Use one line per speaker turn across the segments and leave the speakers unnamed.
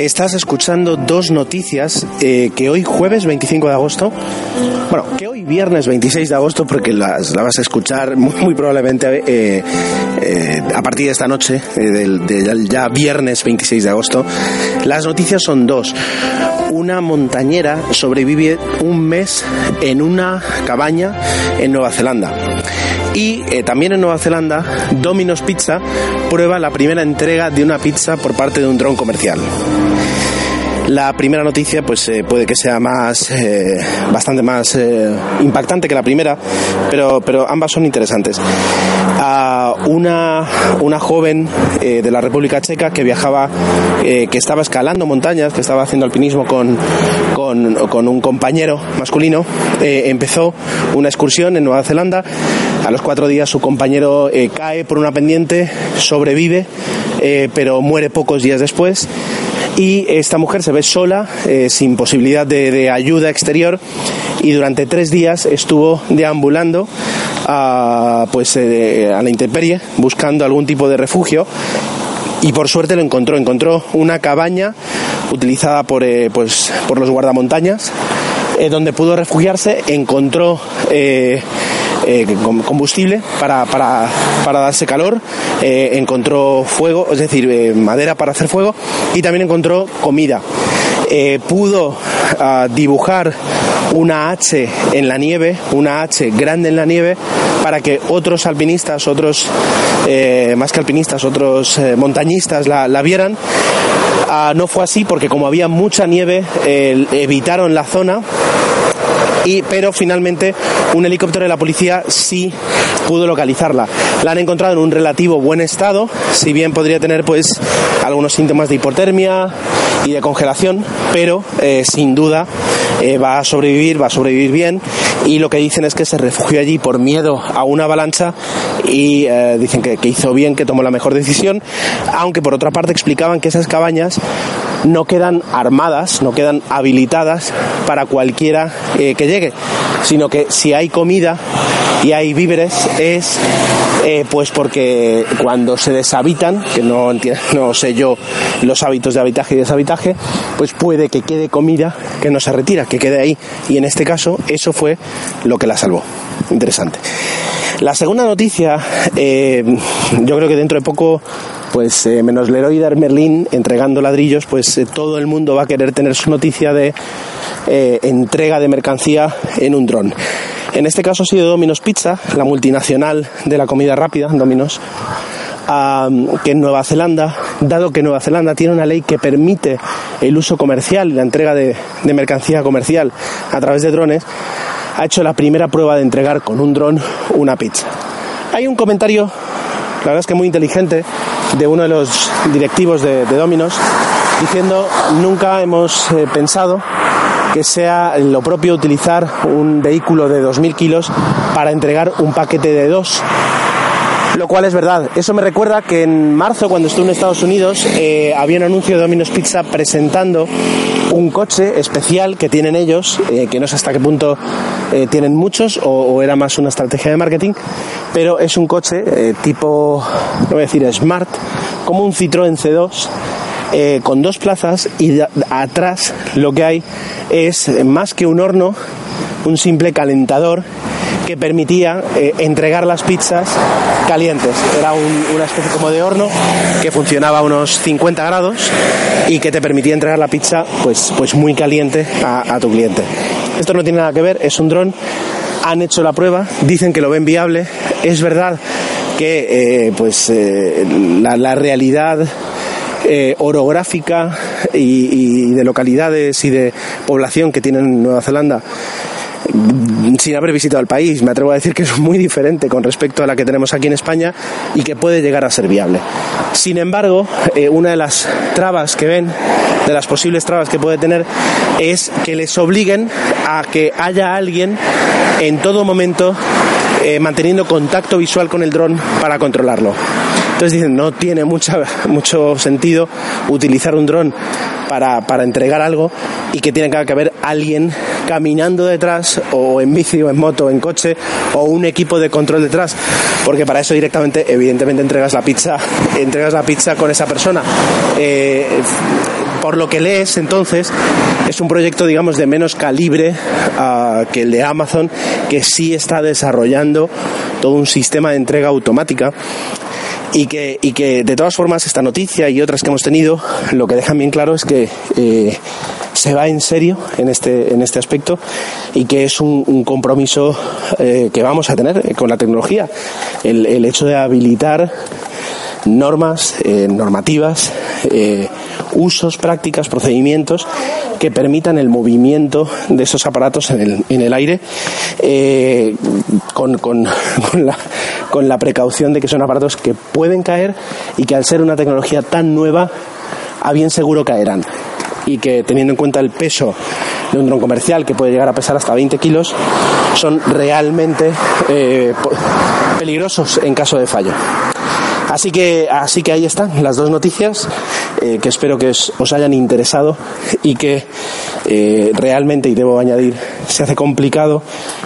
Estás escuchando dos noticias eh, que hoy jueves 25 de agosto, bueno, que hoy viernes 26 de agosto, porque las, vas a escuchar muy, probablemente eh, eh, a partir de esta noche, del ya viernes 26 de agosto. Las noticias son dos. Una montañera sobrevive un mes en una cabaña en Nueva Zelanda. Y eh, también en Nueva Zelanda, Domino's Pizza prueba la primera entrega de una pizza por parte de un dron comercial. La primera noticia, pues eh, puede que sea más, eh, bastante más impactante que la primera, pero, pero ambas son interesantes. A una, una joven de la República Checa que viajaba, que estaba escalando montañas, que estaba haciendo alpinismo con, con, con un compañero masculino, empezó una excursión en Nueva Zelanda. A los cuatro días su compañero eh, cae por una pendiente, sobrevive, eh, pero muere pocos días después. Y esta mujer se ve sola, eh, sin posibilidad de, ayuda exterior. Y durante tres días estuvo deambulando a, pues, a la intemperie buscando algún tipo de refugio. Y por suerte lo encontró. Encontró una cabaña utilizada por, pues, por los guardamontañas donde pudo refugiarse, encontró eh, com- combustible para, para, para darse calor, eh, encontró fuego, es decir, eh, madera para hacer fuego y también encontró comida. Pudo ah, dibujar una H en la nieve, una H grande en la nieve, para que otros alpinistas, otros, más que alpinistas, otros montañistas la, la vieran. Ah, no fue así porque como había mucha nieve, evitaron la zona y, pero finalmente un helicóptero de la policía sí pudo localizarla. La han encontrado en un relativo buen estado, si bien podría tener pues algunos síntomas de hipotermia y de congelación, pero eh, sin duda eh, va a sobrevivir, va a sobrevivir bien y lo que dicen es que se refugió allí por miedo a una avalancha y eh, dicen que, hizo bien, que tomó la mejor decisión, aunque por otra parte explicaban que esas cabañas no quedan armadas, no quedan habilitadas para cualquiera eh, que llegue, sino que si hay comida y hay víveres es pues porque cuando se deshabitan, que no, enti- no sé yo los hábitos de habitaje y deshabitaje, pues puede que quede comida que no se retira, que quede ahí. Y en este caso eso fue lo que la salvó. Interesante. La segunda noticia, eh, yo creo que dentro de poco, pues eh, menos Leroy de Merlin entregando ladrillos, pues eh, todo el mundo va a querer tener su noticia de entrega de mercancía en un dron. En este caso ha sido Domino's Pizza, la multinacional de la comida rápida, Domino's, que en Nueva Zelanda, dado que Nueva Zelanda tiene una ley que permite el uso comercial la entrega de, mercancía comercial a través de drones, ha hecho la primera prueba de entregar con un dron una pizza. Hay un comentario, la verdad es que muy inteligente, de uno de los directivos de, de Domino's, diciendo nunca hemos eh, pensado que sea lo propio utilizar un vehículo de 2.000 kilos para entregar un paquete de dos lo cual es verdad. Eso me recuerda que en marzo, cuando estuve en Estados Unidos, eh, había un anuncio de Domino's Pizza presentando un coche especial que tienen ellos, eh, que no sé hasta qué punto eh, tienen muchos o, era más una estrategia de marketing, pero es un coche eh, tipo, no voy a decir smart, como un Citroën C2 eh, con dos plazas y atrás lo que hay es más que un horno, un simple calentador que permitía eh, entregar las pizzas calientes. Era un- una especie como de horno que funcionaba a unos 50 grados y que te permitía entregar la pizza pues, pues muy caliente a, tu cliente. Esto no tiene nada que ver, es un dron. Han hecho la prueba, dicen que lo ven viable. Es verdad que eh, pues eh, la, realidad orográfica y, y de localidades y de población que tienen Nueva Zelanda sin haber visitado el país, me atrevo a decir que es muy diferente con respecto a la que tenemos aquí en España y que puede llegar a ser viable. Sin embargo, eh, una de las trabas que ven, de las posibles trabas que puede tener es que les obliguen a que haya alguien en todo momento eh, manteniendo contacto visual con el dron para controlarlo. Entonces dicen, no tiene mucha, mucho sentido utilizar un dron para, para entregar algo y que tiene que haber alguien caminando detrás o en bici o en moto o en coche o un equipo de control detrás. Porque para eso directamente evidentemente entregas la pizza entregas la pizza con esa persona. Eh, por lo que lees entonces es un proyecto digamos de menos calibre ah, que el de Amazon que sí está desarrollando todo un sistema de entrega automática y que, y que de todas formas esta noticia y otras que hemos tenido lo que dejan bien claro es que eh, se va en serio en este, en este aspecto y que es un, un compromiso eh, que vamos a tener con la tecnología. El, el hecho de habilitar normas, eh, normativas, eh, usos, prácticas, procedimientos que permitan el movimiento de esos aparatos en el, en el aire eh, con, con, con, la, con la precaución de que son aparatos que pueden caer y que al ser una tecnología tan nueva, a bien seguro caerán y que teniendo en cuenta el peso de un dron comercial que puede llegar a pesar hasta 20 kilos, son realmente peligrosos en caso de fallo. Así que, así que ahí están las dos noticias eh, que espero que os, os hayan interesado y que eh, realmente, y debo añadir, se hace complicado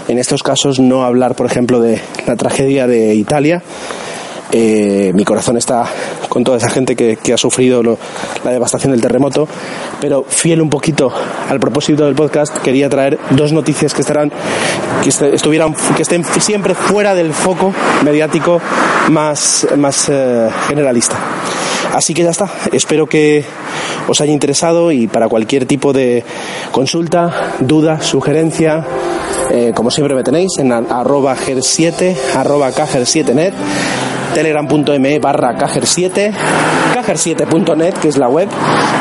en estos casos no hablar, por ejemplo, de la tragedia de Italia. Eh, mi corazón está con toda esa gente que, que ha sufrido lo- la devastación del terremoto, pero fiel un poquito al propósito del podcast, quería traer dos noticias que estarán, que est- estuvieran, que estén siempre fuera del foco mediático más, más eh, generalista. Así que ya está. Espero que os haya interesado y para cualquier tipo de consulta, duda, sugerencia, eh, como siempre me tenéis en arroba ger7, arroba cajer7net, telegram.me barra cajer7, cajer7.net, que es la web,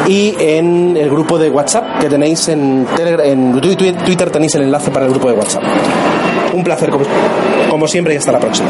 y en el grupo de WhatsApp que tenéis en, en Twitter, tenéis el enlace para el grupo de WhatsApp. Un placer como siempre y hasta la próxima.